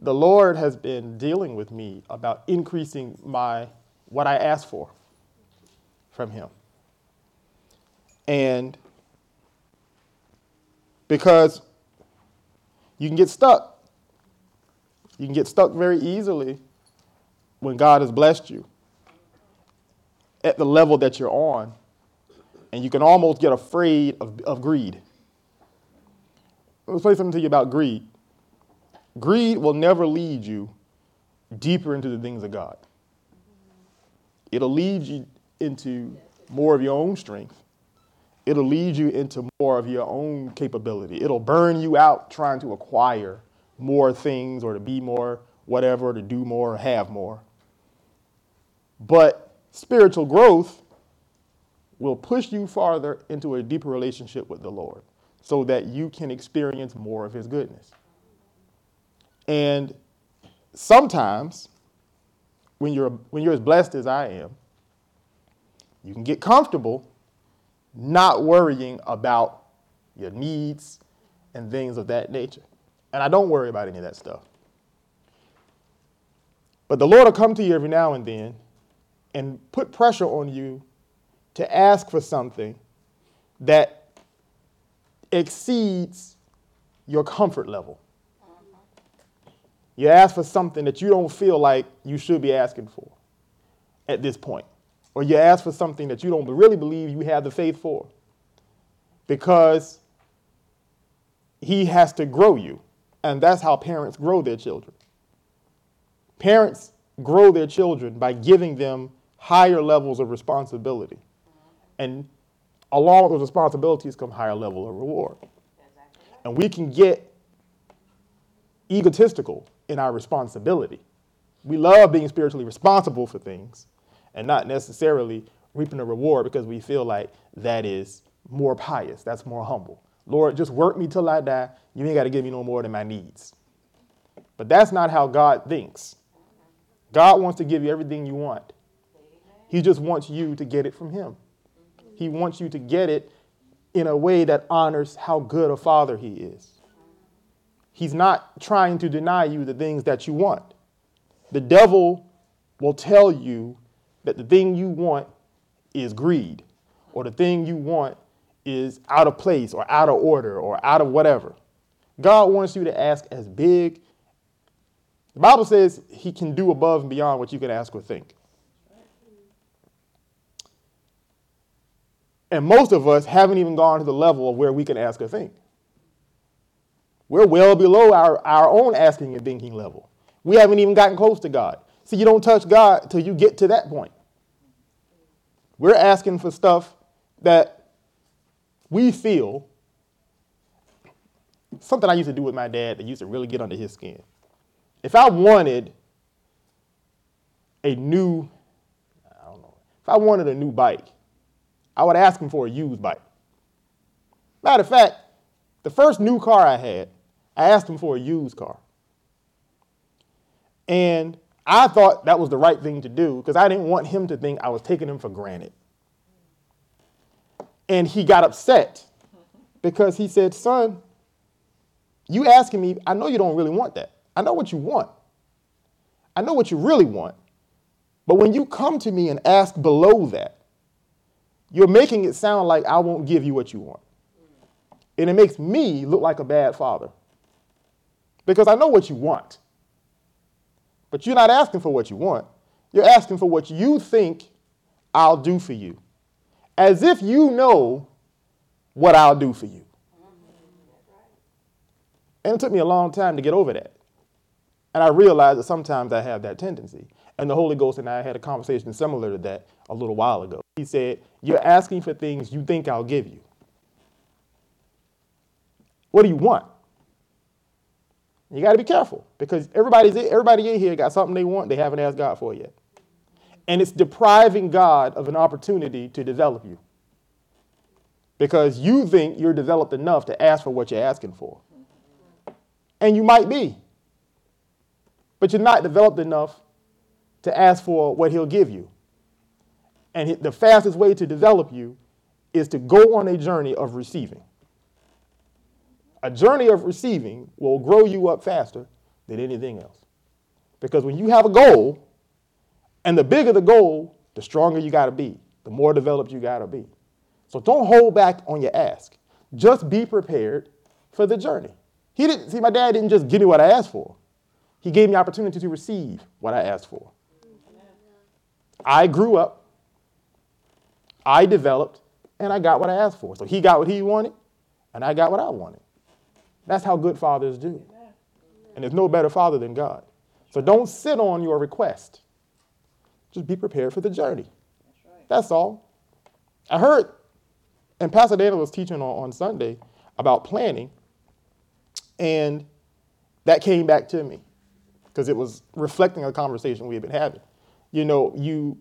the Lord has been dealing with me about increasing my what I ask for from Him. And because you can get stuck. You can get stuck very easily when God has blessed you at the level that you're on. And you can almost get afraid of, of greed. Let's say something to you about greed. Greed will never lead you deeper into the things of God. It'll lead you into more of your own strength. It'll lead you into more of your own capability. It'll burn you out trying to acquire more things or to be more whatever, to do more or have more. But spiritual growth will push you farther into a deeper relationship with the Lord so that you can experience more of His goodness. And sometimes, when you're, when you're as blessed as I am, you can get comfortable not worrying about your needs and things of that nature. And I don't worry about any of that stuff. But the Lord will come to you every now and then and put pressure on you to ask for something that exceeds your comfort level. You ask for something that you don't feel like you should be asking for at this point. Or you ask for something that you don't really believe you have the faith for. Because he has to grow you. And that's how parents grow their children. Parents grow their children by giving them higher levels of responsibility. And along with those responsibilities come higher level of reward. And we can get egotistical in our responsibility. We love being spiritually responsible for things and not necessarily reaping a reward because we feel like that is more pious, that's more humble. Lord, just work me till I die. You ain't got to give me no more than my needs. But that's not how God thinks. God wants to give you everything you want. He just wants you to get it from Him. He wants you to get it in a way that honors how good a father He is. He's not trying to deny you the things that you want. The devil will tell you that the thing you want is greed, or the thing you want is out of place, or out of order, or out of whatever. God wants you to ask as big. The Bible says He can do above and beyond what you can ask or think. And most of us haven't even gone to the level of where we can ask or think. We're well below our, our own asking and thinking level. We haven't even gotten close to God. See, you don't touch God till you get to that point. We're asking for stuff that we feel something I used to do with my dad that used to really get under his skin. If I wanted a new, I don't know, if I wanted a new bike, I would ask him for a used bike. Matter of fact, the first new car I had, I asked him for a used car. And I thought that was the right thing to do because I didn't want him to think I was taking him for granted. And he got upset because he said, Son, you asking me, I know you don't really want that. I know what you want. I know what you really want. But when you come to me and ask below that, you're making it sound like I won't give you what you want. And it makes me look like a bad father because I know what you want. But you're not asking for what you want. You're asking for what you think I'll do for you, as if you know what I'll do for you. And it took me a long time to get over that. And I realized that sometimes I have that tendency. And the Holy Ghost and I had a conversation similar to that a little while ago. He said, You're asking for things you think I'll give you. What do you want? You got to be careful because everybody's everybody in here got something they want they haven't asked God for yet. And it's depriving God of an opportunity to develop you. Because you think you're developed enough to ask for what you're asking for. And you might be. But you're not developed enough to ask for what he'll give you. And the fastest way to develop you is to go on a journey of receiving. A journey of receiving will grow you up faster than anything else. Because when you have a goal, and the bigger the goal, the stronger you got to be, the more developed you got to be. So don't hold back on your ask. Just be prepared for the journey. He didn't see my dad didn't just give me what I asked for. He gave me opportunity to receive what I asked for. I grew up, I developed, and I got what I asked for. So he got what he wanted, and I got what I wanted. That's how good fathers do. And there's no better father than God. So don't sit on your request. Just be prepared for the journey. That's all. I heard, and Pastor Daniel was teaching on, on Sunday about planning, and that came back to me because it was reflecting a conversation we had been having. You know, you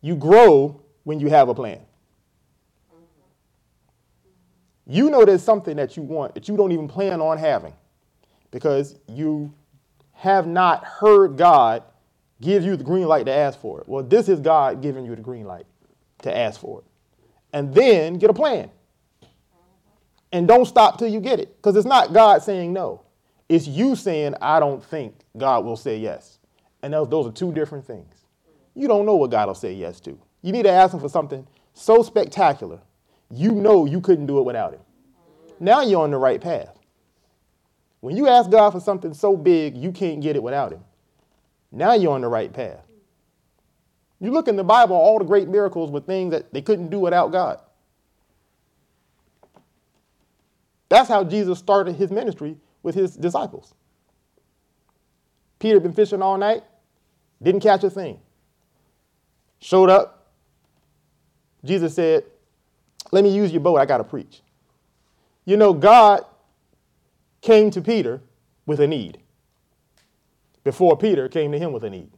you grow when you have a plan. You know there's something that you want that you don't even plan on having because you have not heard God give you the green light to ask for it. Well, this is God giving you the green light to ask for it. And then get a plan. And don't stop till you get it because it's not God saying no. It's you saying, I don't think God will say yes. And those, those are two different things. You don't know what God will say yes to. You need to ask Him for something so spectacular, you know you couldn't do it without Him. Now you're on the right path. When you ask God for something so big, you can't get it without Him. Now you're on the right path. You look in the Bible, all the great miracles were things that they couldn't do without God. That's how Jesus started his ministry with his disciples. Peter had been fishing all night, didn't catch a thing. Showed up. Jesus said, Let me use your boat. I got to preach. You know, God came to Peter with a need before Peter came to him with a need.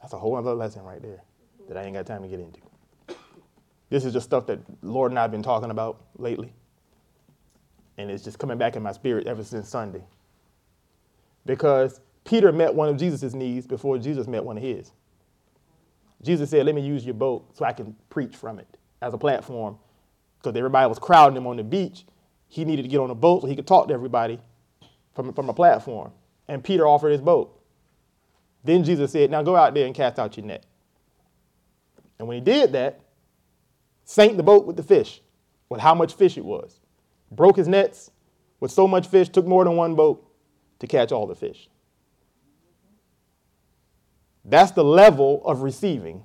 That's a whole other lesson right there that I ain't got time to get into. This is just stuff that Lord and I have been talking about lately. And it's just coming back in my spirit ever since Sunday. Because Peter met one of Jesus' needs before Jesus met one of his. Jesus said, Let me use your boat so I can preach from it as a platform. Because everybody was crowding him on the beach. He needed to get on a boat so he could talk to everybody from, from a platform. And Peter offered his boat. Then Jesus said, Now go out there and cast out your net. And when he did that, sank the boat with the fish, with how much fish it was. Broke his nets with so much fish, took more than one boat to catch all the fish. That's the level of receiving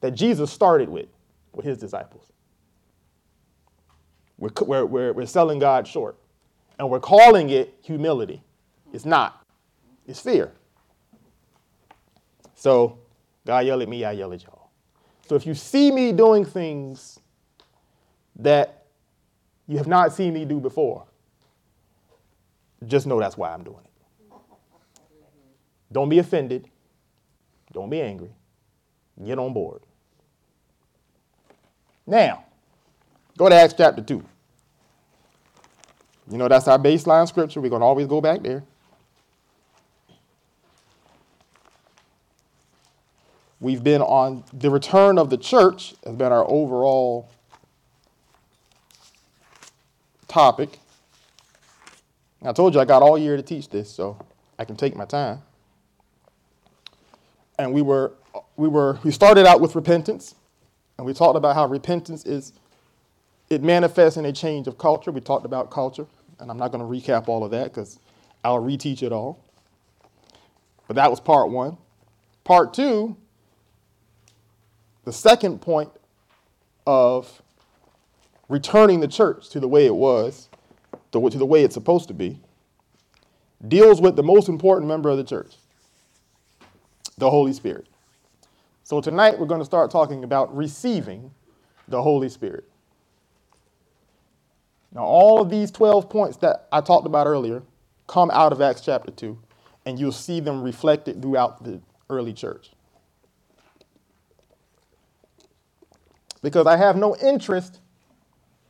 that Jesus started with, with his disciples. We're, we're, we're, we're selling God short, and we're calling it humility. It's not, it's fear. So, God yell at me, I yell at y'all. So, if you see me doing things that you have not seen me do before, just know that's why I'm doing it. Don't be offended. Don't be angry. Get on board. Now, go to Acts chapter 2. You know, that's our baseline scripture. We're going to always go back there. We've been on the return of the church, has been our overall topic. I told you I got all year to teach this, so I can take my time and we were we were we started out with repentance, and we talked about how repentance is it manifests in a change of culture. We talked about culture, and I'm not going to recap all of that because I'll reteach it all. But that was part one. Part two, the second point of returning the church to the way it was, to, to the way it's supposed to be, deals with the most important member of the church the Holy Spirit. So tonight we're going to start talking about receiving the Holy Spirit. Now, all of these 12 points that I talked about earlier come out of Acts chapter 2, and you'll see them reflected throughout the early church. Because I have no interest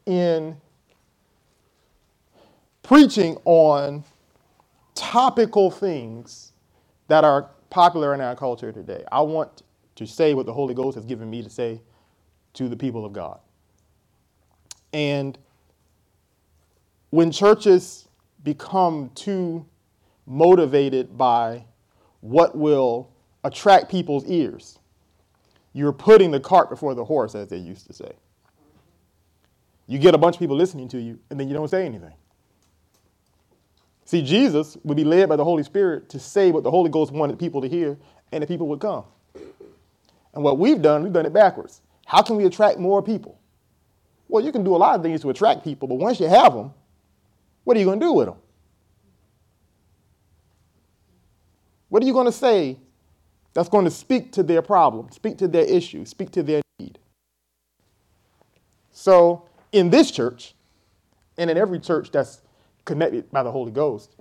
in preaching on topical things that are popular in our culture today. I want to say what the Holy Ghost has given me to say to the people of God. And when churches become too motivated by what will attract people's ears. You're putting the cart before the horse, as they used to say. You get a bunch of people listening to you, and then you don't say anything. See, Jesus would be led by the Holy Spirit to say what the Holy Ghost wanted people to hear, and the people would come. And what we've done, we've done it backwards. How can we attract more people? Well, you can do a lot of things to attract people, but once you have them, what are you going to do with them? What are you going to say that's going to speak to their problem, speak to their issue, speak to their need? So, in this church, and in every church that's connected by the Holy Ghost,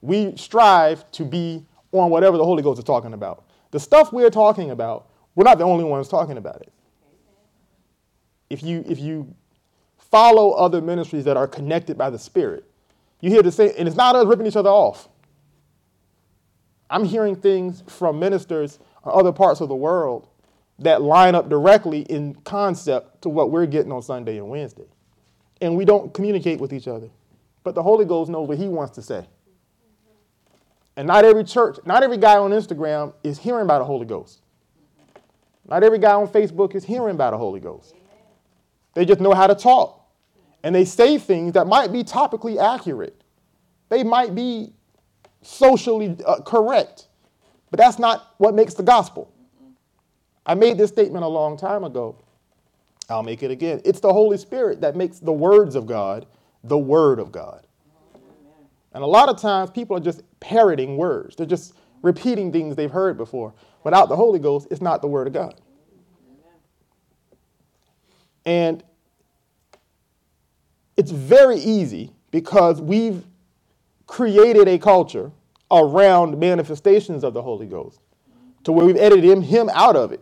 we strive to be on whatever the Holy Ghost is talking about. The stuff we're talking about, we're not the only ones talking about it. If you, if you follow other ministries that are connected by the Spirit, you hear the same, and it's not us ripping each other off. I'm hearing things from ministers in other parts of the world that line up directly in concept to what we're getting on Sunday and Wednesday. And we don't communicate with each other. But the Holy Ghost knows what he wants to say. And not every church, not every guy on Instagram is hearing about the Holy Ghost. Not every guy on Facebook is hearing about the Holy Ghost. They just know how to talk. And they say things that might be topically accurate. They might be socially uh, correct. But that's not what makes the gospel. I made this statement a long time ago. I'll make it again. It's the Holy Spirit that makes the words of God the Word of God. And a lot of times people are just parroting words, they're just repeating things they've heard before. Without the Holy Ghost, it's not the Word of God. And it's very easy because we've created a culture around manifestations of the Holy Ghost to where we've edited him, him out of it.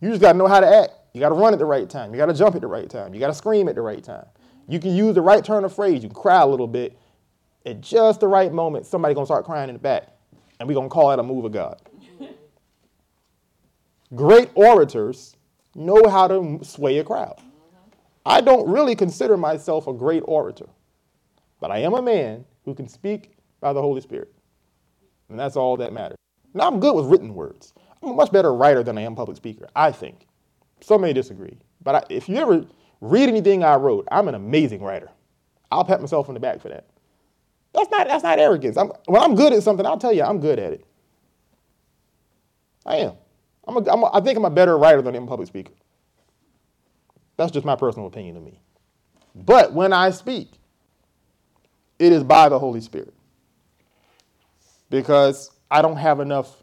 You just got to know how to act. You got to run at the right time. You got to jump at the right time. You got to scream at the right time. You can use the right turn of phrase. You can cry a little bit. At just the right moment, somebody's going to start crying in the back. And we're going to call that a move of God. Great orators know how to sway a crowd. I don't really consider myself a great orator, but I am a man who can speak by the Holy Spirit. And that's all that matters. Now, I'm good with written words. I'm a much better writer than I am public speaker, I think. Some may disagree. But I, if you ever read anything I wrote, I'm an amazing writer. I'll pat myself on the back for that. That's not, that's not arrogance. I'm, when I'm good at something, I'll tell you I'm good at it. I am. I'm a, I'm a, I think I'm a better writer than a public speaker. That's just my personal opinion of me. But when I speak, it is by the Holy Spirit. Because I don't have enough,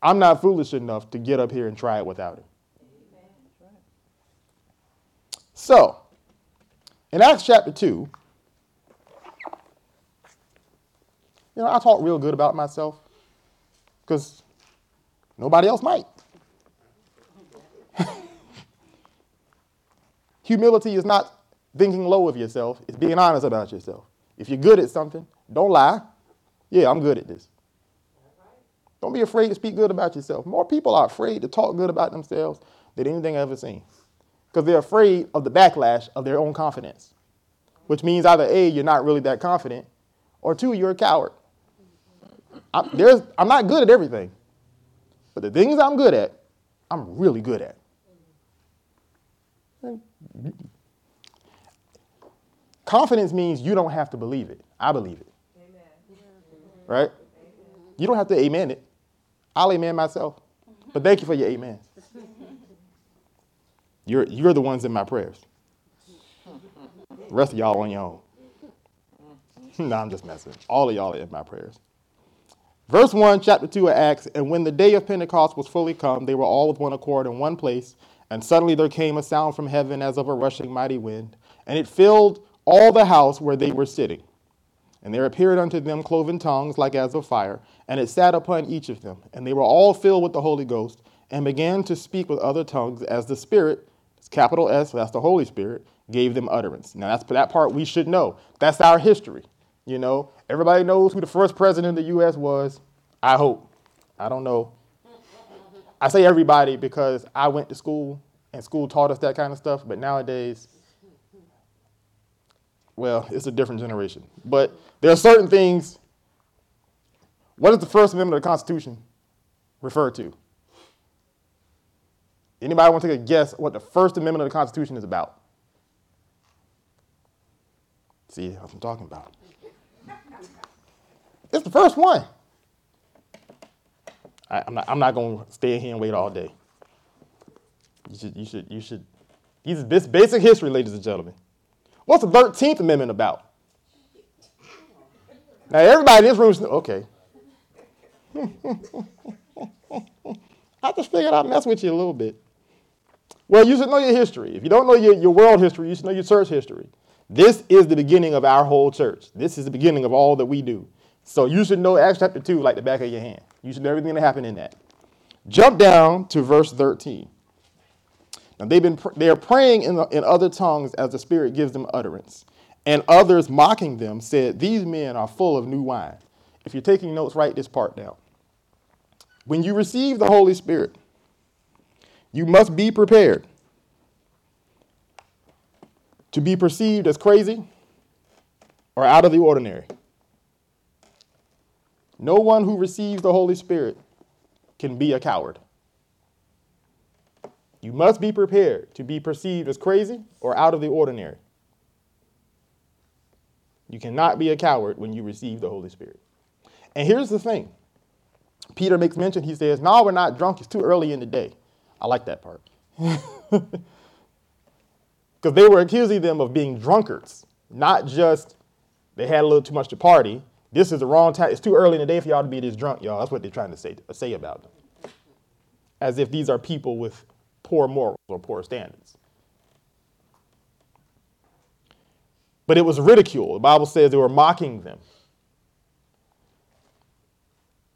I'm not foolish enough to get up here and try it without Him. So, in Acts chapter 2, you know, I talk real good about myself because nobody else might. Humility is not thinking low of yourself, it's being honest about yourself. If you're good at something, don't lie. Yeah, I'm good at this. Don't be afraid to speak good about yourself. More people are afraid to talk good about themselves than anything I've ever seen because they're afraid of the backlash of their own confidence, which means either A, you're not really that confident, or two, you're a coward. I'm, there's, I'm not good at everything, but the things I'm good at, I'm really good at. Confidence means you don't have to believe it. I believe it. Amen. Right? You don't have to amen it. I'll amen myself. But thank you for your amens. You're, you're the ones in my prayers. The rest of y'all on your own. no, I'm just messing. All of y'all are in my prayers. Verse 1, chapter 2 of Acts And when the day of Pentecost was fully come, they were all with one accord in one place. And suddenly there came a sound from heaven as of a rushing mighty wind, and it filled all the house where they were sitting. And there appeared unto them cloven tongues like as of fire, and it sat upon each of them. And they were all filled with the Holy Ghost, and began to speak with other tongues as the Spirit it's capital S, that's the Holy Spirit, gave them utterance. Now, that's that part we should know. That's our history. You know, everybody knows who the first president of the U.S. was. I hope. I don't know. I say everybody because I went to school and school taught us that kind of stuff, but nowadays, well, it's a different generation. But there are certain things. What does the First Amendment of the Constitution refer to? Anybody want to take a guess what the First Amendment of the Constitution is about? See what I'm talking about. It's the first one. I, am not, I'm not going to stay here and wait all day. You should, you should, you should. These is basic history, ladies and gentlemen. What's the 13th Amendment about? Now, everybody in this room okay. I just figured I'd mess with you a little bit. Well, you should know your history. If you don't know your, your world history, you should know your church history. This is the beginning of our whole church. This is the beginning of all that we do. So you should know Acts chapter 2 like the back of your hand. You should know everything that happened in that. Jump down to verse 13. Now they've been they are praying in, the, in other tongues as the Spirit gives them utterance. And others mocking them said, These men are full of new wine. If you're taking notes, write this part down. When you receive the Holy Spirit, you must be prepared to be perceived as crazy or out of the ordinary. No one who receives the Holy Spirit can be a coward. You must be prepared to be perceived as crazy or out of the ordinary. You cannot be a coward when you receive the Holy Spirit. And here's the thing Peter makes mention, he says, No, we're not drunk. It's too early in the day. I like that part. Because they were accusing them of being drunkards, not just they had a little too much to party. This is the wrong time. It's too early in the day for y'all to be this drunk, y'all. That's what they're trying to say, say about them. As if these are people with poor morals or poor standards. But it was ridicule. The Bible says they were mocking them.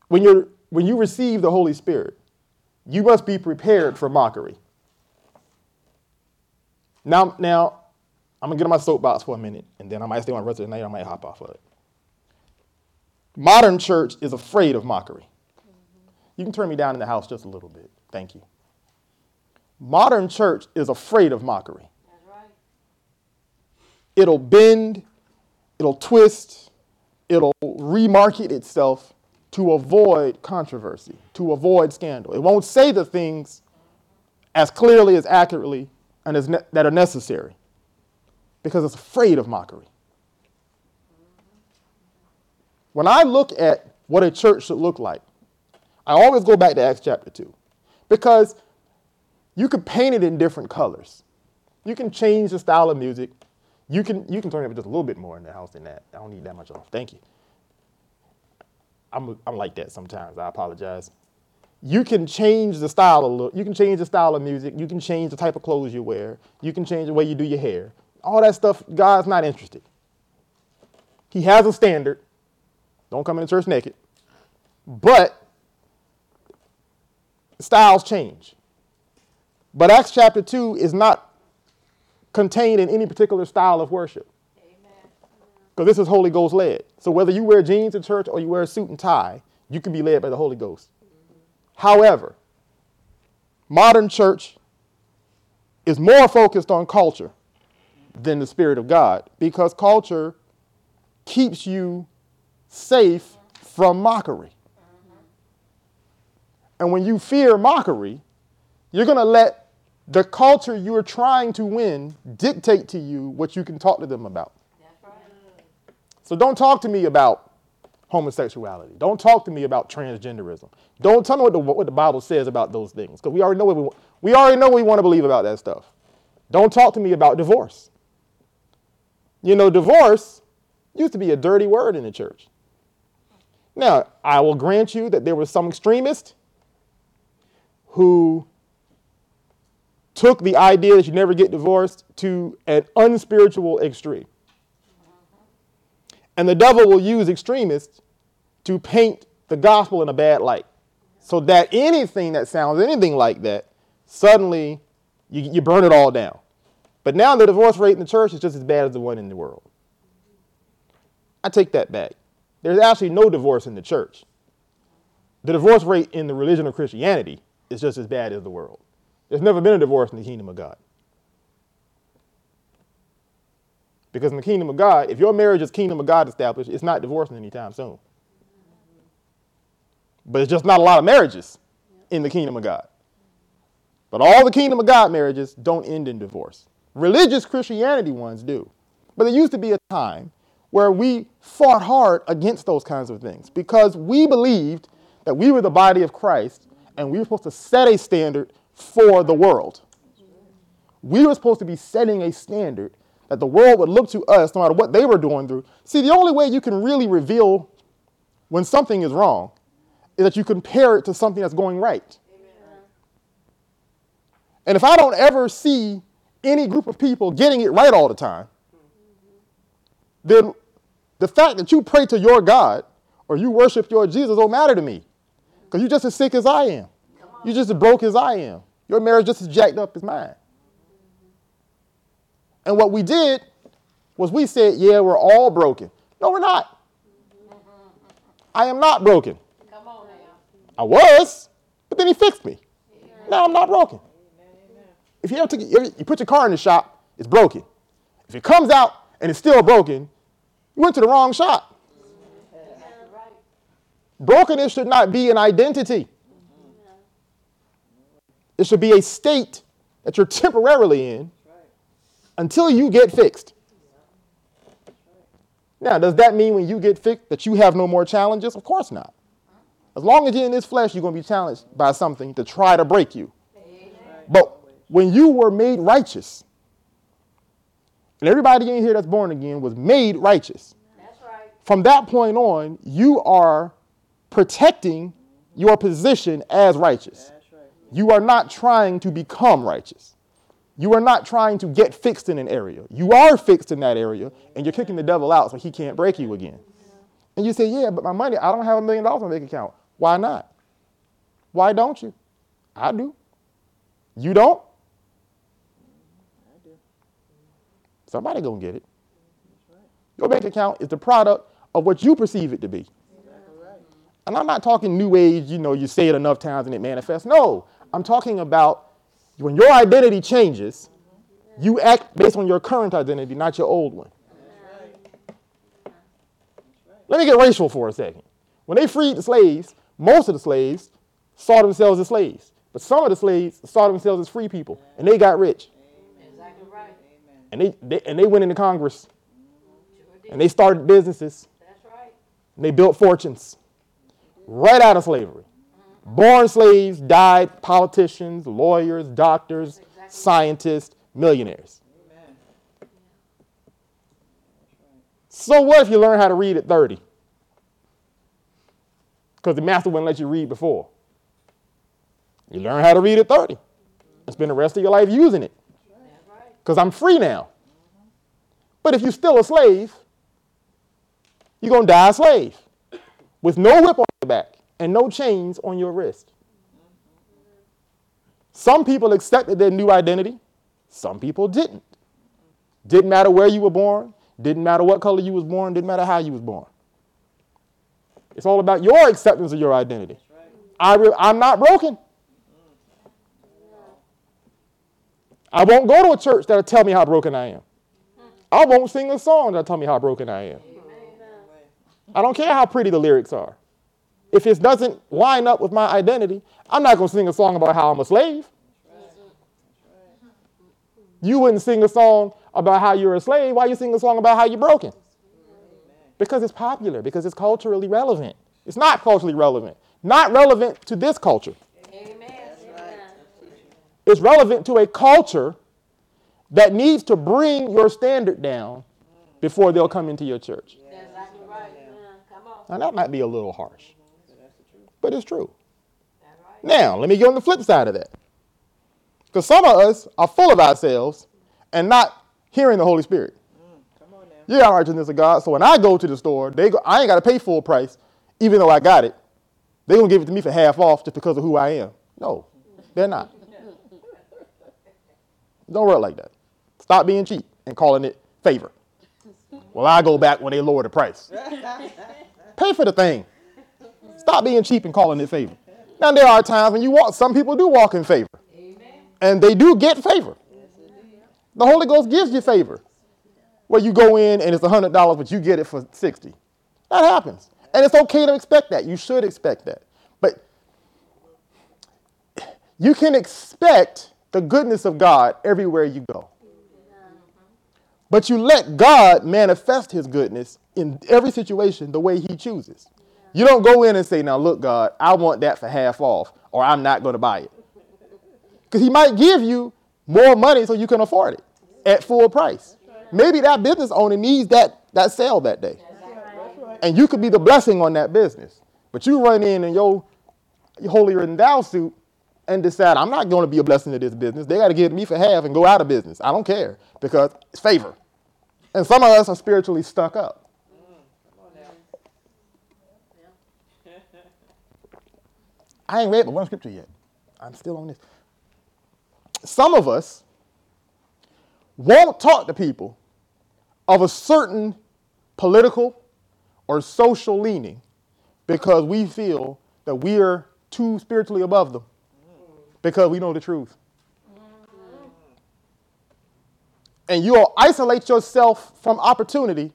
When, you're, when you receive the Holy Spirit, you must be prepared for mockery. Now, now I'm going to get on my soapbox for a minute, and then I might stay on the rest of the night, I might hop off of it. Modern church is afraid of mockery. You can turn me down in the house just a little bit. Thank you. Modern church is afraid of mockery. That's right. It'll bend, it'll twist, it'll remarket itself to avoid controversy, to avoid scandal. It won't say the things as clearly, as accurately, and as ne- that are necessary because it's afraid of mockery. When I look at what a church should look like, I always go back to Acts chapter 2 because you could paint it in different colors. You can change the style of music. You can, you can turn it up just a little bit more in the house than that. I don't need that much off. Thank you. I'm, I'm like that sometimes. I apologize. You can change the style a little. You can change the style of music. You can change the type of clothes you wear. You can change the way you do your hair. All that stuff, God's not interested. He has a standard. Don't come into church naked. But styles change. But Acts chapter 2 is not contained in any particular style of worship. Because this is Holy Ghost led. So whether you wear jeans in church or you wear a suit and tie, you can be led by the Holy Ghost. However, modern church is more focused on culture than the Spirit of God because culture keeps you safe from mockery. And when you fear mockery, you're going to let the culture you're trying to win dictate to you what you can talk to them about. So don't talk to me about homosexuality. Don't talk to me about transgenderism. Don't tell me what the, what the Bible says about those things because we already know what we, we already know what we want to believe about that stuff. Don't talk to me about divorce. You know, divorce used to be a dirty word in the church. Now, I will grant you that there was some extremist who took the idea that you never get divorced to an unspiritual extreme. And the devil will use extremists to paint the gospel in a bad light. So that anything that sounds anything like that, suddenly you, you burn it all down. But now the divorce rate in the church is just as bad as the one in the world. I take that back. There's actually no divorce in the church. The divorce rate in the religion of Christianity is just as bad as the world. There's never been a divorce in the kingdom of God. Because in the kingdom of God, if your marriage is kingdom of God established, it's not divorcing anytime soon. But it's just not a lot of marriages in the kingdom of God. But all the kingdom of God marriages don't end in divorce. Religious Christianity ones do. But there used to be a time where we fought hard against those kinds of things because we believed that we were the body of Christ and we were supposed to set a standard for the world. We were supposed to be setting a standard that the world would look to us no matter what they were doing through. See, the only way you can really reveal when something is wrong is that you compare it to something that's going right. And if I don't ever see any group of people getting it right all the time, then the fact that you pray to your God or you worship your Jesus don't matter to me. Because you're just as sick as I am. You're just as broke as I am. Your marriage just as jacked up as mine. And what we did was we said, yeah, we're all broken. No, we're not. I am not broken. I was, but then he fixed me. Now I'm not broken. If you ever took, you put your car in the shop, it's broken. If it comes out and it's still broken, you went to the wrong shop. Brokenness should not be an identity. It should be a state that you're temporarily in until you get fixed. Now, does that mean when you get fixed that you have no more challenges? Of course not. As long as you're in this flesh, you're going to be challenged by something to try to break you. But when you were made righteous, and everybody in here that's born again was made righteous. Right. From that point on, you are protecting your position as righteous. Right. You are not trying to become righteous. You are not trying to get fixed in an area. You are fixed in that area, and you're kicking the devil out so he can't break you again. And you say, Yeah, but my money, I don't have a million dollars in my bank account. Why not? Why don't you? I do. You don't? I do. Somebody gonna get it. Your bank account is the product of what you perceive it to be. And I'm not talking new age, you know, you say it enough times and it manifests. No, I'm talking about when your identity changes, you act based on your current identity, not your old one. Let me get racial for a second. When they freed the slaves, most of the slaves saw themselves as slaves, but some of the slaves saw themselves as free people, and they got rich. And they, they, and they went into Congress. and they started businesses. And they built fortunes right out of slavery. Born slaves died politicians, lawyers, doctors, exactly. scientists, millionaires. Amen. So what if you learn how to read at 30? Because the master wouldn't let you read before. You learn how to read at 30 and spend the rest of your life using it because I'm free now. But if you're still a slave, you're going to die a slave with no whip on and no chains on your wrist. Some people accepted their new identity, some people didn't. Didn't matter where you were born, didn't matter what color you was born, didn't matter how you was born. It's all about your acceptance of your identity. I re- I'm not broken. I won't go to a church that'll tell me how broken I am. I won't sing a song that'll tell me how broken I am. I don't care how pretty the lyrics are. If it doesn't line up with my identity, I'm not going to sing a song about how I'm a slave. You wouldn't sing a song about how you're a slave. Why you sing a song about how you're broken? Because it's popular, because it's culturally relevant. It's not culturally relevant. Not relevant to this culture. It's relevant to a culture that needs to bring your standard down before they'll come into your church. Now, that might be a little harsh, but it's true. Now, let me get on the flip side of that. Because some of us are full of ourselves and not hearing the Holy Spirit. Yeah, I'm righteousness of God. So when I go to the store, they go, I ain't got to pay full price, even though I got it. They're going to give it to me for half off just because of who I am. No, they're not. Don't work like that. Stop being cheap and calling it favor. Well, I go back when they lower the price. Pay for the thing. Stop being cheap and calling it favor. Now there are times when you walk. Some people do walk in favor, Amen. and they do get favor. The Holy Ghost gives you favor. where you go in and it's $100, but you get it for 60. That happens. And it's okay to expect that. You should expect that. But you can expect the goodness of God everywhere you go. But you let God manifest his goodness in every situation the way he chooses. You don't go in and say, Now, look, God, I want that for half off, or I'm not going to buy it. Because he might give you more money so you can afford it at full price. Maybe that business owner needs that, that sale that day. And you could be the blessing on that business. But you run in in your holier than thou suit and decide, I'm not going to be a blessing to this business. They got to give me for half and go out of business. I don't care because it's favor. And some of us are spiritually stuck up. I ain't read but one scripture yet. I'm still on this. Some of us won't talk to people of a certain political or social leaning because we feel that we are too spiritually above them because we know the truth. And you'll isolate yourself from opportunity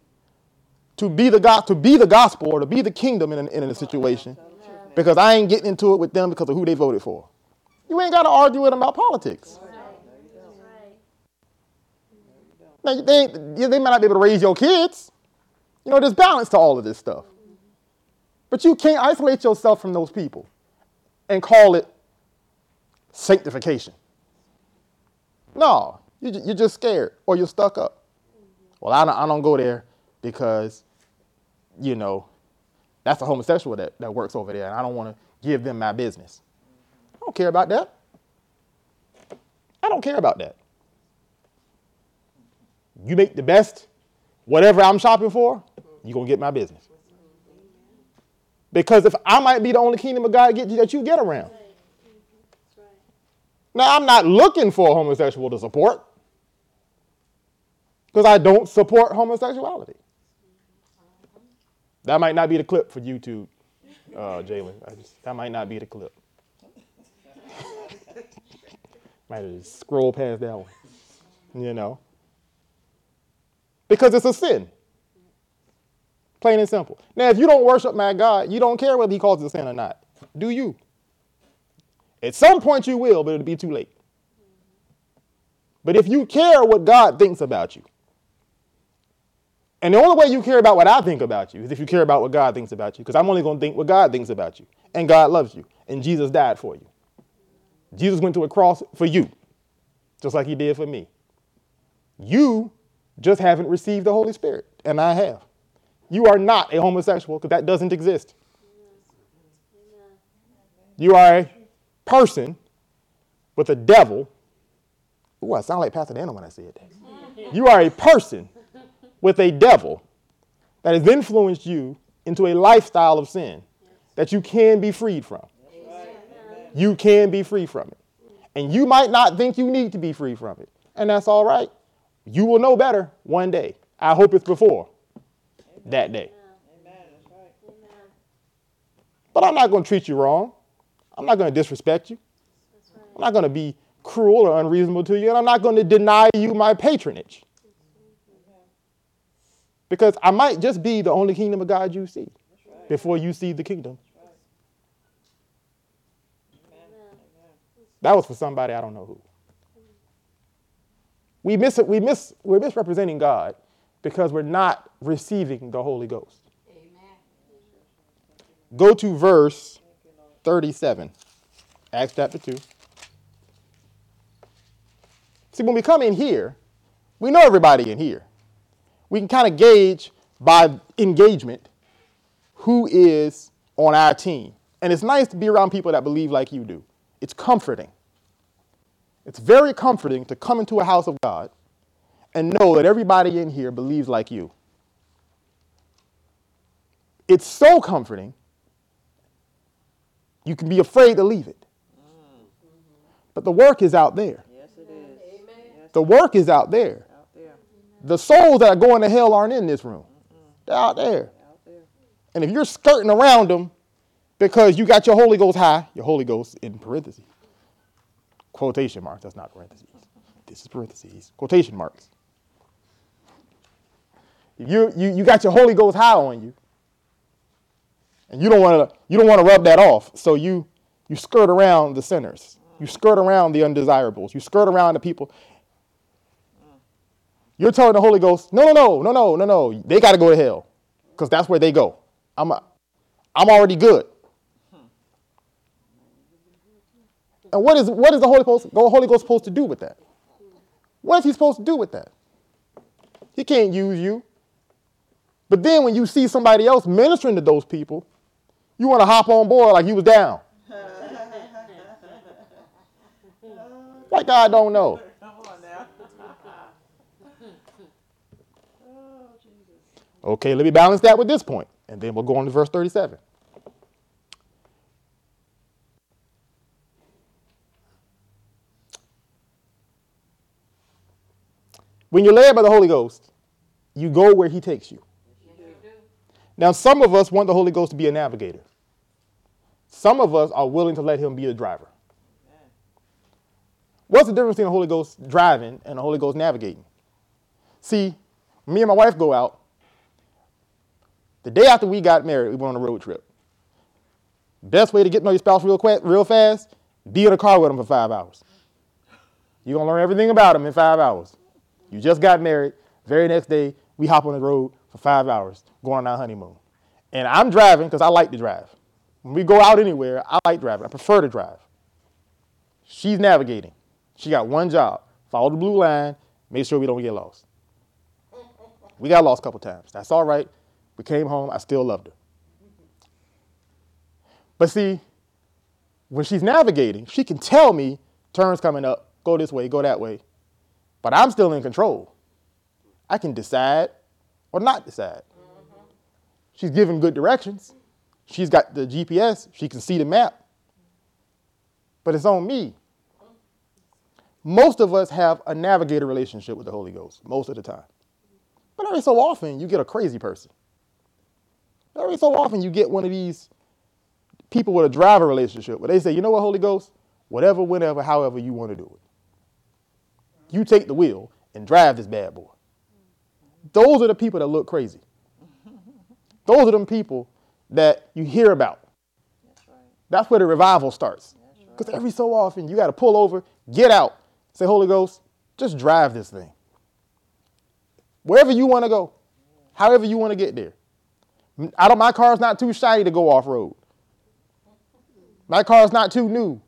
to be the God, to be the gospel or to be the kingdom in, in a situation because I ain't getting into it with them because of who they voted for. You ain't got to argue with them about politics. Now, they, they might not be able to raise your kids. You know, there's balance to all of this stuff. But you can't isolate yourself from those people and call it sanctification. No, you're just scared or you're stuck up. Well, I don't, I don't go there because, you know, that's a homosexual that, that works over there, and I don't want to give them my business. I don't care about that. I don't care about that. You make the best, whatever I'm shopping for, you're going to get my business. Because if I might be the only kingdom of God that you get around. Now, I'm not looking for a homosexual to support because I don't support homosexuality. That might not be the clip for YouTube, uh, Jalen. That might not be the clip. might just scroll past that one, you know. Because it's a sin. Plain and simple. Now, if you don't worship my God, you don't care whether he calls it a sin or not. Do you? At some point you will, but it'll be too late. But if you care what God thinks about you, and the only way you care about what I think about you is if you care about what God thinks about you, because I'm only going to think what God thinks about you. And God loves you. And Jesus died for you. Jesus went to a cross for you, just like he did for me. You just haven't received the Holy Spirit, and I have. You are not a homosexual because that doesn't exist. You are a person with a devil. Ooh, I sound like Pastor Daniel when I said that. You are a person with a devil that has influenced you into a lifestyle of sin that you can be freed from. You can be free from it. And you might not think you need to be free from it. And that's all right. You will know better one day. I hope it's before that day. But I'm not going to treat you wrong. I'm not going to disrespect you. I'm not going to be cruel or unreasonable to you. And I'm not going to deny you my patronage. Because I might just be the only kingdom of God you see right. before you see the kingdom. Right. That was for somebody I don't know who. We miss it, we miss, we're misrepresenting God because we're not receiving the Holy Ghost. Amen. Go to verse 37, Acts chapter 2. See, when we come in here, we know everybody in here we can kind of gauge by engagement who is on our team. And it's nice to be around people that believe like you do. It's comforting. It's very comforting to come into a house of God and know that everybody in here believes like you. It's so comforting, you can be afraid to leave it. Mm. But the work is out there. Yes, it is. The work is out there. The souls that are going to hell aren't in this room. They're out there. And if you're skirting around them because you got your Holy Ghost high, your Holy Ghost in parentheses, quotation marks, that's not parentheses. This is parentheses, quotation marks. you, you, you got your Holy Ghost high on you, and you don't want to you don't want to rub that off, so you you skirt around the sinners, you skirt around the undesirables, you skirt around the people. You're telling the Holy Ghost, no, no, no, no, no, no, no, they got to go to hell, because that's where they go. I'm a, I'm already good. And what is what is the Holy Ghost, the Holy Ghost supposed to do with that? What is he supposed to do with that? He can't use you. But then when you see somebody else ministering to those people, you want to hop on board like you was down. like I don't know. Okay, let me balance that with this point, and then we'll go on to verse 37. When you're led by the Holy Ghost, you go where He takes you. Now, some of us want the Holy Ghost to be a navigator. Some of us are willing to let Him be a driver. What's the difference between the Holy Ghost driving and the Holy Ghost navigating? See, me and my wife go out. The day after we got married, we went on a road trip. Best way to get to know your spouse real quick, real fast, be in a car with them for five hours. You're gonna learn everything about them in five hours. You just got married. Very next day, we hop on the road for five hours going on our honeymoon. And I'm driving because I like to drive. When we go out anywhere, I like driving. I prefer to drive. She's navigating. She got one job follow the blue line, make sure we don't get lost. We got lost a couple times. That's all right. We came home. I still loved her. But see, when she's navigating, she can tell me turns coming up, go this way, go that way. But I'm still in control. I can decide or not decide. Mm-hmm. She's giving good directions. She's got the GPS. She can see the map. But it's on me. Most of us have a navigator relationship with the Holy Ghost, most of the time. But every so often, you get a crazy person. Every so often, you get one of these people with a driver relationship where they say, you know what, Holy Ghost? Whatever, whenever, however you want to do it. You take the wheel and drive this bad boy. Those are the people that look crazy. Those are the people that you hear about. That's, right. That's where the revival starts. Because right. every so often you got to pull over, get out, say, Holy Ghost, just drive this thing. Wherever you want to go, however you want to get there. I don't, my car's not too shiny to go off road. My car's not too new.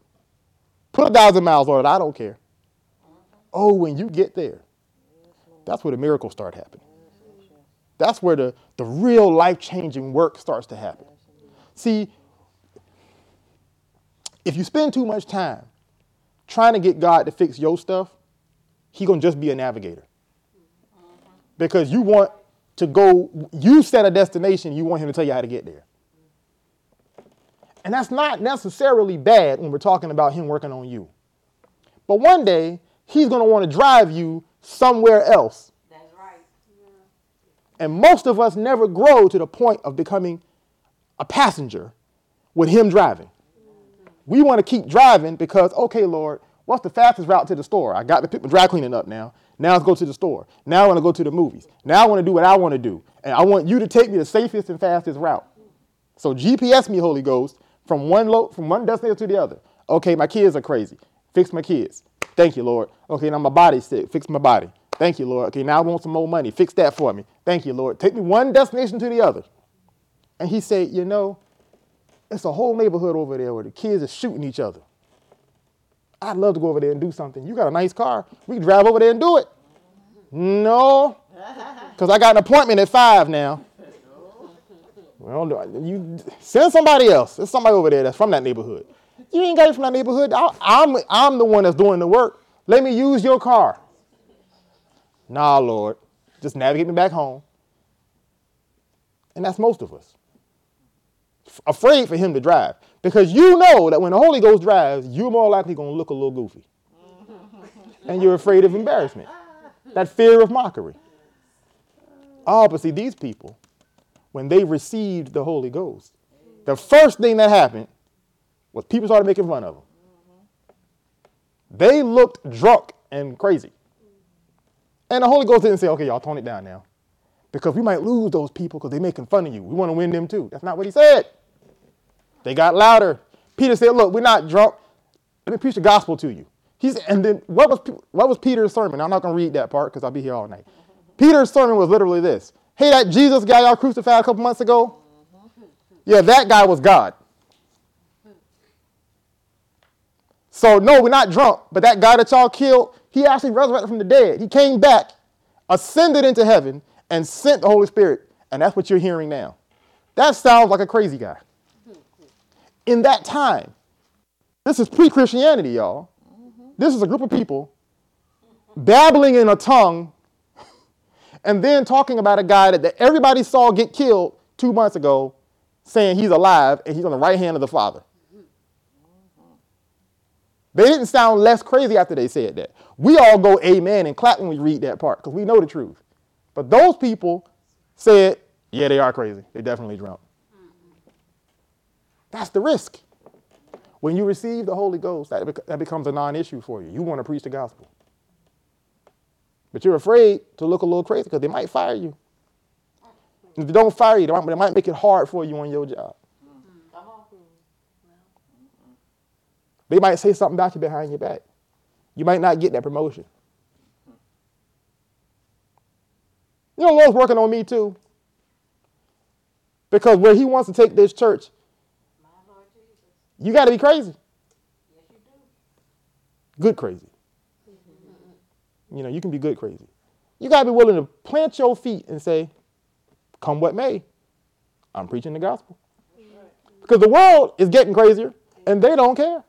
Put a thousand miles on it, I don't care. Oh, when you get there, that's where the miracles start happening. That's where the, the real life changing work starts to happen. See, if you spend too much time trying to get God to fix your stuff, He gonna just be a navigator. Because you want to go, you set a destination, you want him to tell you how to get there. And that's not necessarily bad when we're talking about him working on you. But one day, he's going to want to drive you somewhere else. That's right. And most of us never grow to the point of becoming a passenger with him driving. Mm-hmm. We want to keep driving because, okay, Lord, what's the fastest route to the store? I got to pick my dry cleaning up now. Now let's go to the store. Now I want to go to the movies. Now I want to do what I want to do. And I want you to take me the safest and fastest route. So GPS me, Holy Ghost, from one lo- from one destination to the other. Okay, my kids are crazy. Fix my kids. Thank you, Lord. Okay, now my body's sick. Fix my body. Thank you, Lord. Okay, now I want some more money. Fix that for me. Thank you, Lord. Take me one destination to the other. And he said, You know, it's a whole neighborhood over there where the kids are shooting each other. I'd love to go over there and do something. You got a nice car. We can drive over there and do it. No, because I got an appointment at five now. Well, you send somebody else. There's somebody over there that's from that neighborhood. You ain't got it from that neighborhood. I, I'm, I'm the one that's doing the work. Let me use your car. Nah, Lord. Just navigate me back home. And that's most of us. F- afraid for him to drive. Because you know that when the Holy Ghost drives, you're more likely going to look a little goofy. and you're afraid of embarrassment. That fear of mockery. Oh, but see, these people, when they received the Holy Ghost, the first thing that happened was people started making fun of them. They looked drunk and crazy. And the Holy Ghost didn't say, okay, y'all, tone it down now. because we might lose those people because they're making fun of you. We want to win them too. That's not what he said. They got louder. Peter said, Look, we're not drunk. Let me preach the gospel to you. He's, and then what was, what was Peter's sermon? I'm not going to read that part because I'll be here all night. Peter's sermon was literally this Hey, that Jesus guy y'all crucified a couple months ago? Yeah, that guy was God. So, no, we're not drunk, but that guy that y'all killed, he actually resurrected from the dead. He came back, ascended into heaven, and sent the Holy Spirit. And that's what you're hearing now. That sounds like a crazy guy. In that time, this is pre Christianity, y'all. This is a group of people babbling in a tongue and then talking about a guy that, that everybody saw get killed two months ago, saying he's alive and he's on the right hand of the Father. They didn't sound less crazy after they said that. We all go amen and clap when we read that part because we know the truth. But those people said, yeah, they are crazy. They're definitely drunk. That's the risk. When you receive the Holy Ghost, that, bec- that becomes a non issue for you. You want to preach the gospel. But you're afraid to look a little crazy because they might fire you. If they don't fire you, they might, they might make it hard for you on your job. They might say something about you behind your back. You might not get that promotion. You know, Lord's working on me too. Because where He wants to take this church, you got to be crazy. Good crazy. You know, you can be good crazy. You got to be willing to plant your feet and say, come what may, I'm preaching the gospel. Because the world is getting crazier and they don't care.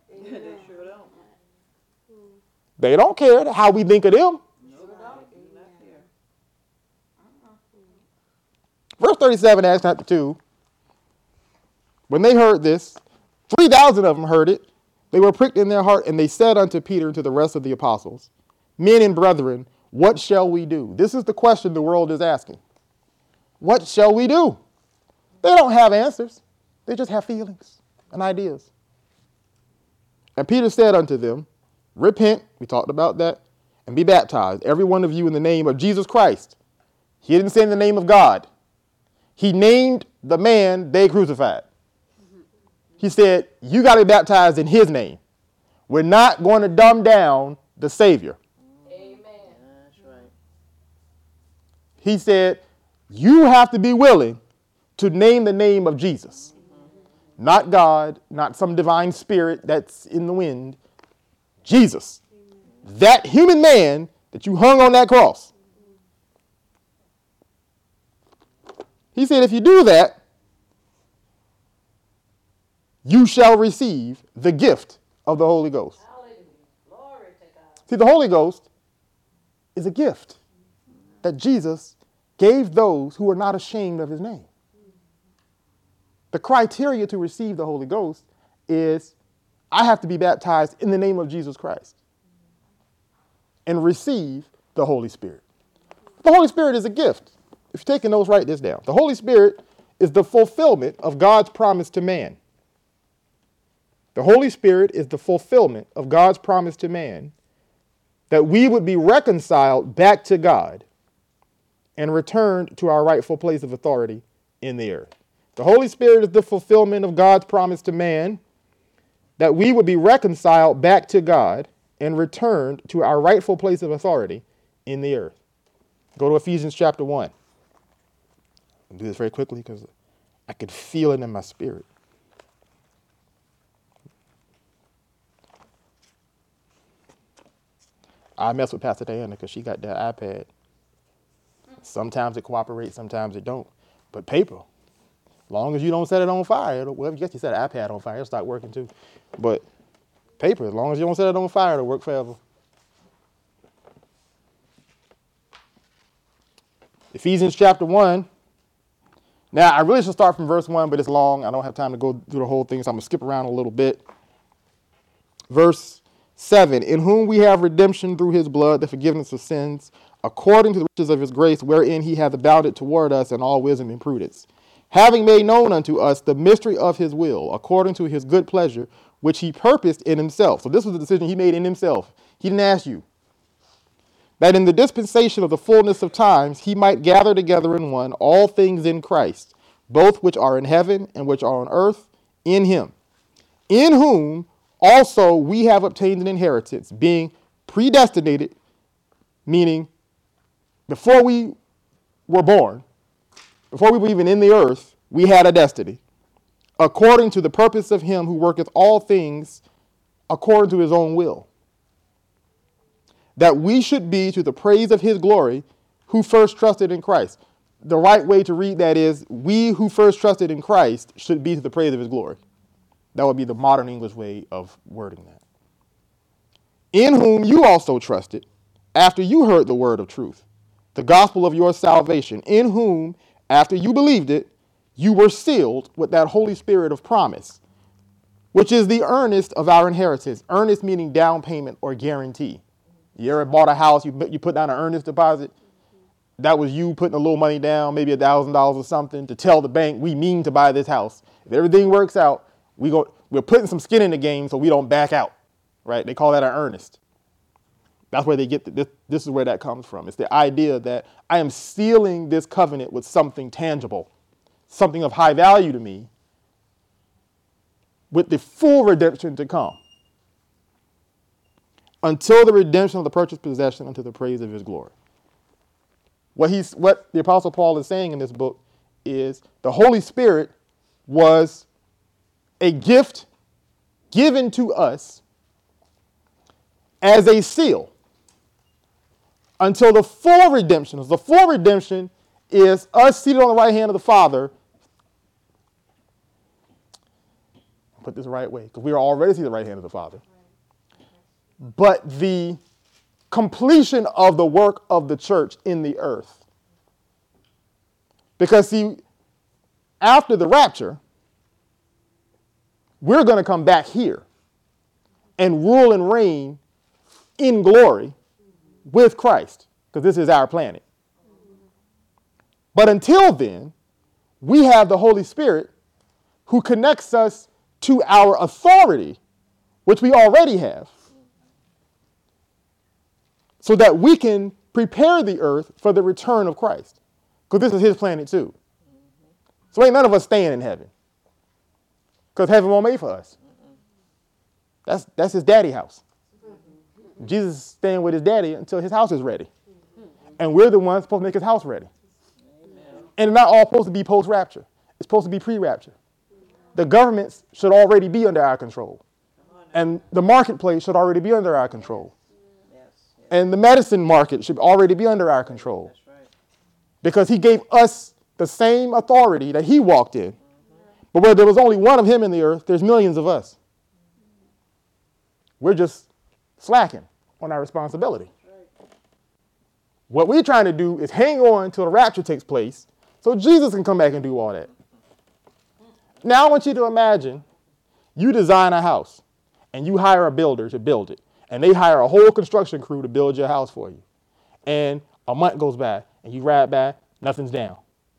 They don't care how we think of them. Verse 37, Acts chapter 2. When they heard this, 3,000 of them heard it. They were pricked in their heart, and they said unto Peter and to the rest of the apostles, Men and brethren, what shall we do? This is the question the world is asking. What shall we do? They don't have answers, they just have feelings and ideas. And Peter said unto them, Repent, we talked about that, and be baptized, every one of you in the name of Jesus Christ. He didn't say in the name of God. He named the man they crucified. He said, You got to be baptized in his name. We're not going to dumb down the Savior. Amen. That's right. He said, You have to be willing to name the name of Jesus. Not God, not some divine spirit that's in the wind. Jesus. That human man that you hung on that cross. He said, If you do that, you shall receive the gift of the Holy Ghost. Glory to God. See, the Holy Ghost is a gift that Jesus gave those who are not ashamed of his name. The criteria to receive the Holy Ghost is I have to be baptized in the name of Jesus Christ and receive the Holy Spirit. The Holy Spirit is a gift. If you're taking those, write this down. The Holy Spirit is the fulfillment of God's promise to man. The Holy Spirit is the fulfillment of God's promise to man that we would be reconciled back to God and returned to our rightful place of authority in the earth. The Holy Spirit is the fulfillment of God's promise to man that we would be reconciled back to God and returned to our rightful place of authority in the earth. Go to Ephesians chapter 1. I'll do this very quickly because I could feel it in my spirit. I mess with Pastor Diana because she got that iPad. Sometimes it cooperates, sometimes it don't. But paper, as long as you don't set it on fire, it'll, well, I guess you set an iPad on fire, it'll start working too. But paper, as long as you don't set it on fire, it'll work forever. Ephesians chapter 1. Now, I really should start from verse 1, but it's long. I don't have time to go through the whole thing, so I'm going to skip around a little bit. Verse 7 In whom we have redemption through his blood, the forgiveness of sins, according to the riches of his grace, wherein he hath abounded toward us in all wisdom and prudence, having made known unto us the mystery of his will, according to his good pleasure, which he purposed in himself. So, this was the decision he made in himself. He didn't ask you. that in the dispensation of the fullness of times he might gather together in one all things in Christ, both which are in heaven and which are on earth, in him, in whom also we have obtained an inheritance, being predestinated, meaning before we were born, before we were even in the earth, we had a destiny, according to the purpose of him who worketh all things according to his own will that we should be to the praise of his glory who first trusted in Christ. The right way to read that is, we who first trusted in Christ should be to the praise of his glory. That would be the modern English way of wording that. In whom you also trusted, after you heard the word of truth, the gospel of your salvation, in whom, after you believed it, you were sealed with that Holy Spirit of promise, which is the earnest of our inheritance. Earnest meaning down payment or guarantee. You ever bought a house, you, you put down an earnest deposit? That was you putting a little money down, maybe a $1,000 or something, to tell the bank, we mean to buy this house. If everything works out, we go, we're putting some skin in the game so we don't back out, right? They call that an earnest. That's where they get the, this, this is where that comes from. It's the idea that I am sealing this covenant with something tangible, something of high value to me, with the full redemption to come until the redemption of the purchased possession unto the praise of his glory. What, he's, what the Apostle Paul is saying in this book is the Holy Spirit was a gift given to us as a seal until the full redemption. The full redemption is us seated on the right hand of the Father. Put this right way, because we are already seated on the right hand of the Father but the completion of the work of the church in the earth. Because, see, after the rapture, we're going to come back here and rule and reign in glory with Christ, because this is our planet. But until then, we have the Holy Spirit who connects us to our authority, which we already have so that we can prepare the earth for the return of Christ. Because this is his planet too. So ain't none of us staying in heaven. Because heaven won't made for us. That's, that's his daddy house. Jesus is staying with his daddy until his house is ready. And we're the ones supposed to make his house ready. And it's not all supposed to be post rapture, it's supposed to be pre rapture. The governments should already be under our control. And the marketplace should already be under our control. And the medicine market should already be under our control. Because he gave us the same authority that he walked in. But where there was only one of him in the earth, there's millions of us. We're just slacking on our responsibility. What we're trying to do is hang on until the rapture takes place so Jesus can come back and do all that. Now I want you to imagine you design a house and you hire a builder to build it and they hire a whole construction crew to build your house for you. And a month goes by, and you ride by, nothing's down,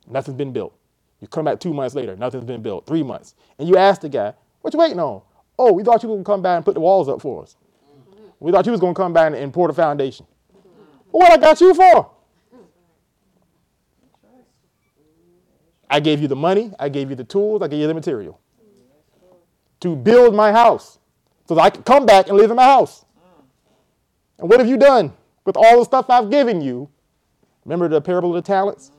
nothing's been built. You come back two months later, nothing's been built. Three months, and you ask the guy, "What you waiting on?" Oh, we thought you were gonna come by and put the walls up for us. Mm-hmm. We thought you was gonna come by and, and pour the foundation. Well, what I got you for? I gave you the money, I gave you the tools, I gave you the material to build my house so that I could come back and live in my house. Mm. And what have you done with all the stuff I've given you? Remember the parable of the talents?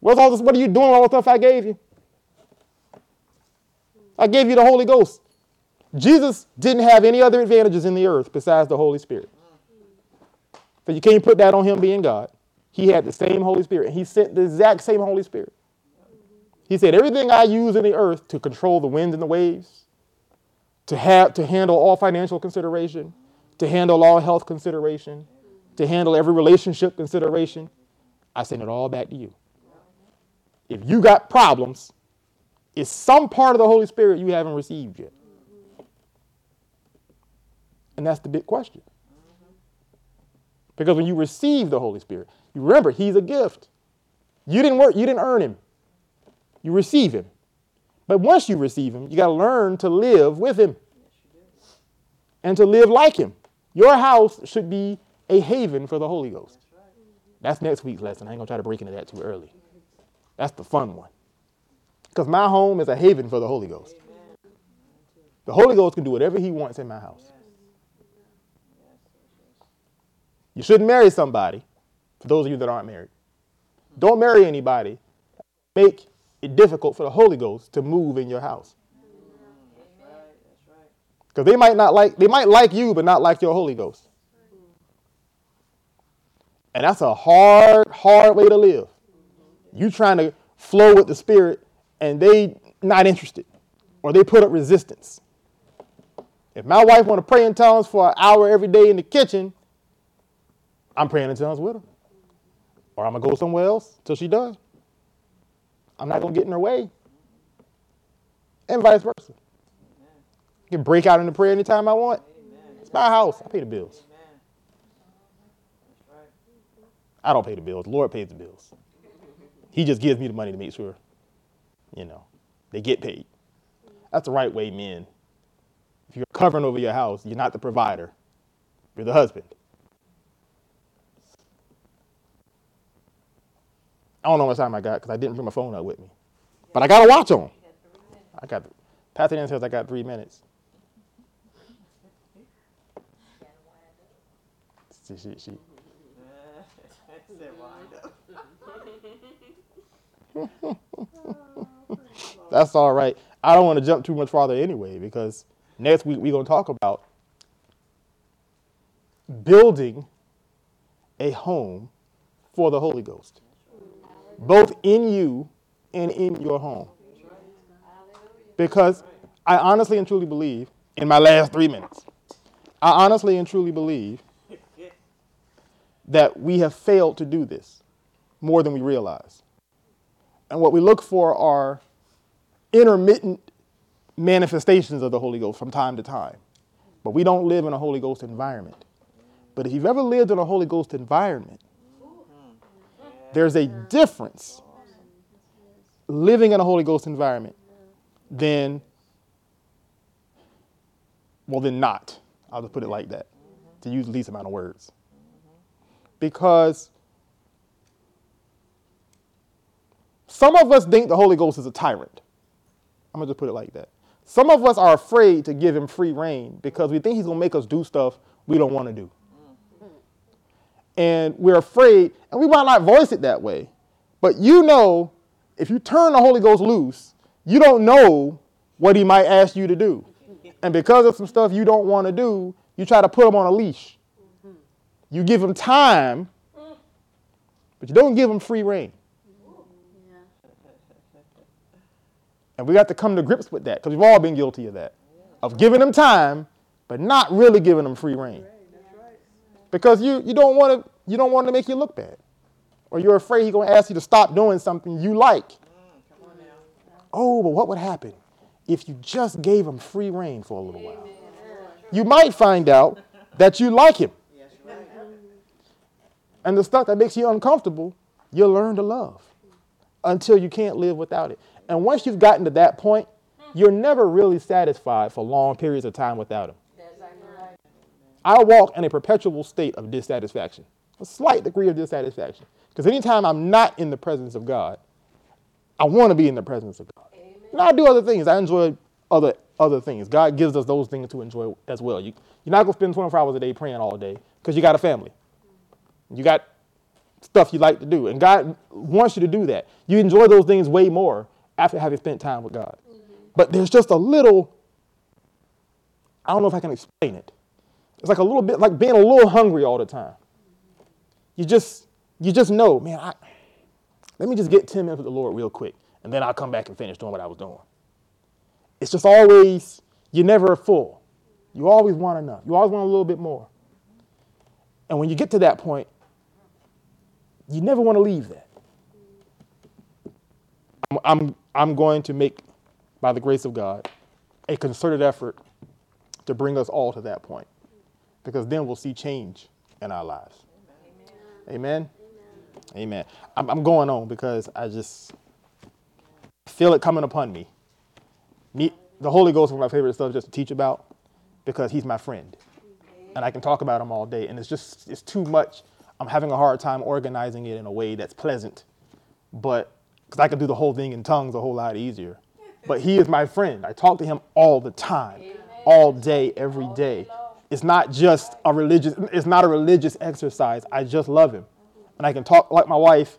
What's all this? What are you doing with all the stuff I gave you? I gave you the Holy Ghost. Jesus didn't have any other advantages in the earth besides the Holy Spirit. So you can't put that on him being God. He had the same Holy Spirit. He sent the exact same Holy Spirit. He said, Everything I use in the earth to control the wind and the waves, to have to handle all financial consideration, to handle all health consideration, to handle every relationship consideration. I send it all back to you. If you got problems, it's some part of the Holy Spirit you haven't received yet. And that's the big question. Because when you receive the Holy Spirit, you remember he's a gift. You didn't work, you didn't earn him. You receive him. But once you receive him, you got to learn to live with him and to live like him. Your house should be a haven for the Holy Ghost. That's next week's lesson. I ain't gonna try to break into that too early. That's the fun one. Because my home is a haven for the Holy Ghost. The Holy Ghost can do whatever he wants in my house. You shouldn't marry somebody, for those of you that aren't married. Don't marry anybody. Make it difficult for the Holy Ghost to move in your house. Because they might not like, they might like you, but not like your Holy Ghost. And that's a hard, hard way to live. You trying to flow with the Spirit, and they not interested, or they put up resistance. If my wife want to pray in tongues for an hour every day in the kitchen, I'm praying in tongues with her. Or I'm going to go somewhere else till she does. I'm not going to get in her way. And vice versa. I can break out into prayer anytime I want. It's my house. I pay the bills. I don't pay the bills. The Lord pays the bills. He just gives me the money to make sure, you know, they get paid. That's the right way, men. If you're covering over your house, you're not the provider. You're the husband. I don't know how much time I got because I didn't bring my phone up with me. But I got a watch on. I got, Pastor Dan says I got three minutes. She, she, she. That's all right. I don't want to jump too much farther anyway because next week we're going to talk about building a home for the Holy Ghost, both in you and in your home. Because I honestly and truly believe, in my last three minutes, I honestly and truly believe that we have failed to do this more than we realize. And what we look for are intermittent manifestations of the Holy Ghost from time to time. But we don't live in a Holy Ghost environment. But if you've ever lived in a Holy Ghost environment, there's a difference living in a Holy Ghost environment than, well, than not. I'll just put it like that, to use the least amount of words. Because some of us think the Holy Ghost is a tyrant. I'm going to just put it like that. Some of us are afraid to give him free rein because we think he's going to make us do stuff we don't want to do. And we're afraid, and we might not voice it that way, but you know, if you turn the Holy Ghost loose, you don't know what he might ask you to do. And because of some stuff you don't want to do, you try to put him on a leash. You give him time, but you don't give him free rein. And we got to come to grips with that because we've all been guilty of that. Of giving them time, but not really giving them free rein. Because you, you don't want to you don't want to make you look bad. Or you're afraid he's going to ask you to stop doing something you like. Oh, but what would happen if you just gave him free rein for a little while? You might find out that you like him. And the stuff that makes you uncomfortable, you'll learn to love until you can't live without it. And once you've gotten to that point, you're never really satisfied for long periods of time without him. I walk in a perpetual state of dissatisfaction, a slight degree of dissatisfaction. Because anytime I'm not in the presence of God, I want to be in the presence of God. And I do other things. I enjoy other other things. God gives us those things to enjoy as well. You, you're not going to spend 24 hours a day praying all day because you got a family. You got stuff you like to do. And God wants you to do that. You enjoy those things way more after having spent time with God. But there's just a little, I don't know if I can explain it. It's like a little bit like being a little hungry all the time. You just, you just know, man, I, let me just get 10 minutes with the Lord real quick, and then I'll come back and finish doing what I was doing. It's just always, you're never full. You always want enough. You always want a little bit more. And when you get to that point, you never want to leave that. I'm, I'm, I'm going to make, by the grace of God, a concerted effort to bring us all to that point because then we'll see change in our lives. Amen. Amen. Amen. I'm, I'm going on because I just feel it coming upon me. me. The Holy Ghost is my favorite stuff just to teach about because he's my friend. and I can talk about him all day. And it's just it's too much. I'm having a hard time organizing it in a way that's pleasant, but because I can do the whole thing in tongues a whole lot easier. But he is my friend. I talk to him all the time, all day, every day. It's not just a religious. It's not a religious exercise. I just love him, and I can talk like my wife.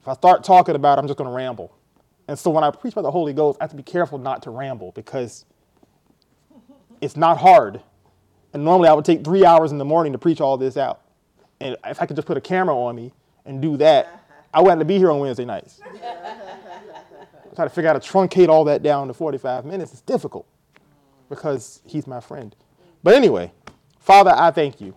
If I start talking about, it, I'm just going to ramble. And so when I preach about the Holy Ghost, I have to be careful not to ramble because it's not hard. And normally I would take three hours in the morning to preach all this out. And if I could just put a camera on me and do that, I wouldn't have to be here on Wednesday nights. Try to figure out how to truncate all that down to 45 minutes. It's difficult because he's my friend. But anyway, Father, I thank you